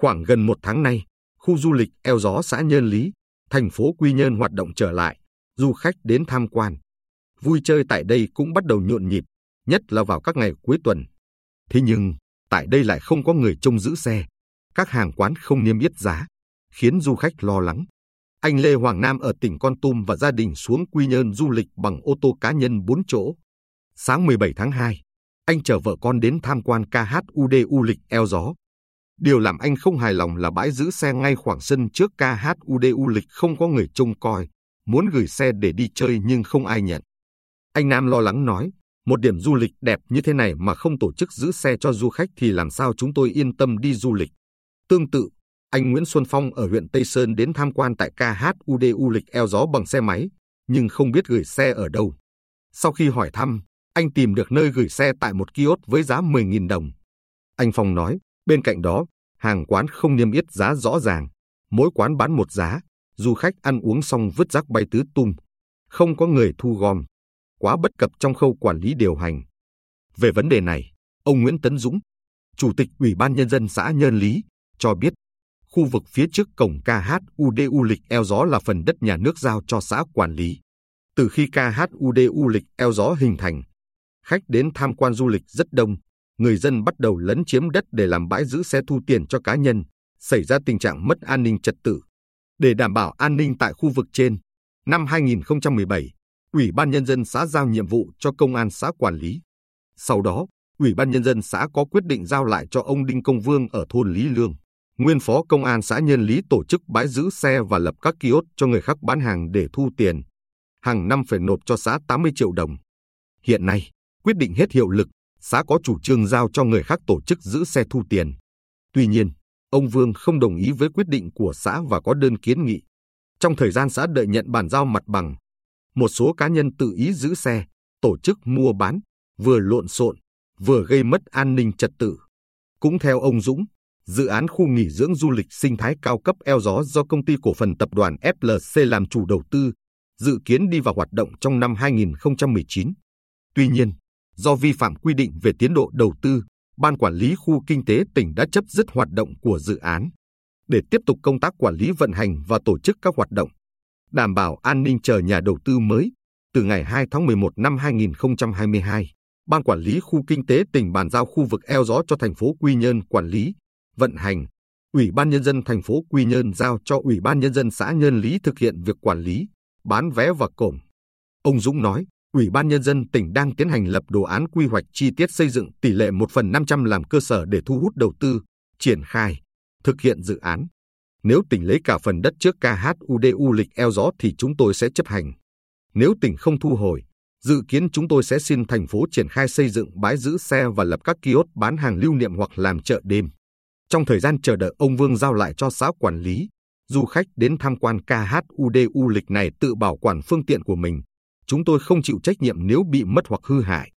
Khoảng gần một tháng nay, khu du lịch eo gió xã Nhơn Lý, thành phố Quy Nhơn hoạt động trở lại, du khách đến tham quan. Vui chơi tại đây cũng bắt đầu nhộn nhịp, nhất là vào các ngày cuối tuần. Thế nhưng, tại đây lại không có người trông giữ xe. Các hàng quán không niêm yết giá, khiến du khách lo lắng. Anh Lê Hoàng Nam ở tỉnh Con Tum và gia đình xuống Quy Nhơn du lịch bằng ô tô cá nhân 4 chỗ. Sáng 17 tháng 2, anh chở vợ con đến tham quan KHUD U lịch eo gió. Điều làm anh không hài lòng là bãi giữ xe ngay khoảng sân trước KHUD U lịch không có người trông coi, muốn gửi xe để đi chơi nhưng không ai nhận. Anh Nam lo lắng nói, một điểm du lịch đẹp như thế này mà không tổ chức giữ xe cho du khách thì làm sao chúng tôi yên tâm đi du lịch. Tương tự, anh Nguyễn Xuân Phong ở huyện Tây Sơn đến tham quan tại KHUD U lịch eo gió bằng xe máy, nhưng không biết gửi xe ở đâu. Sau khi hỏi thăm, anh tìm được nơi gửi xe tại một kiosk với giá 10.000 đồng. Anh Phong nói, bên cạnh đó, hàng quán không niêm yết giá rõ ràng, mỗi quán bán một giá, du khách ăn uống xong vứt rác bay tứ tung, không có người thu gom, quá bất cập trong khâu quản lý điều hành. Về vấn đề này, ông Nguyễn Tấn Dũng, Chủ tịch Ủy ban Nhân dân xã Nhơn Lý, cho biết khu vực phía trước cổng KHUDU lịch eo gió là phần đất nhà nước giao cho xã quản lý. Từ khi KHUDU lịch eo gió hình thành, khách đến tham quan du lịch rất đông, người dân bắt đầu lấn chiếm đất để làm bãi giữ xe thu tiền cho cá nhân, xảy ra tình trạng mất an ninh trật tự. Để đảm bảo an ninh tại khu vực trên, năm 2017, Ủy ban Nhân dân xã giao nhiệm vụ cho Công an xã quản lý. Sau đó, Ủy ban Nhân dân xã có quyết định giao lại cho ông Đinh Công Vương ở thôn Lý Lương, nguyên phó công an xã Nhân Lý tổ chức bãi giữ xe và lập các kiosk cho người khác bán hàng để thu tiền. Hàng năm phải nộp cho xã 80 triệu đồng. Hiện nay, quyết định hết hiệu lực, xã có chủ trương giao cho người khác tổ chức giữ xe thu tiền. Tuy nhiên, ông Vương không đồng ý với quyết định của xã và có đơn kiến nghị. Trong thời gian xã đợi nhận bàn giao mặt bằng, một số cá nhân tự ý giữ xe, tổ chức mua bán, vừa lộn xộn, vừa gây mất an ninh trật tự. Cũng theo ông Dũng, dự án khu nghỉ dưỡng du lịch sinh thái cao cấp eo gió do công ty cổ phần tập đoàn FLC làm chủ đầu tư, dự kiến đi vào hoạt động trong năm 2019. Tuy nhiên, do vi phạm quy định về tiến độ đầu tư, Ban Quản lý Khu Kinh tế tỉnh đã chấp dứt hoạt động của dự án. Để tiếp tục công tác quản lý vận hành và tổ chức các hoạt động, đảm bảo an ninh chờ nhà đầu tư mới, từ ngày 2 tháng 11 năm 2022, Ban Quản lý Khu Kinh tế tỉnh bàn giao khu vực eo gió cho thành phố Quy Nhơn quản lý, vận hành. Ủy ban Nhân dân thành phố Quy Nhơn giao cho Ủy ban Nhân dân xã nhân Lý thực hiện việc quản lý, bán vé và cổng. Ông Dũng nói, Ủy ban Nhân dân tỉnh đang tiến hành lập đồ án quy hoạch chi tiết xây dựng tỷ lệ 1 phần 500 làm cơ sở để thu hút đầu tư, triển khai, thực hiện dự án. Nếu tỉnh lấy cả phần đất trước KHUDU lịch eo gió thì chúng tôi sẽ chấp hành. Nếu tỉnh không thu hồi, dự kiến chúng tôi sẽ xin thành phố triển khai xây dựng bãi giữ xe và lập các kiosk bán hàng lưu niệm hoặc làm chợ đêm. Trong thời gian chờ đợi ông Vương giao lại cho xã quản lý, du khách đến tham quan KHUDU lịch này tự bảo quản phương tiện của mình. Chúng tôi không chịu trách nhiệm nếu bị mất hoặc hư hại.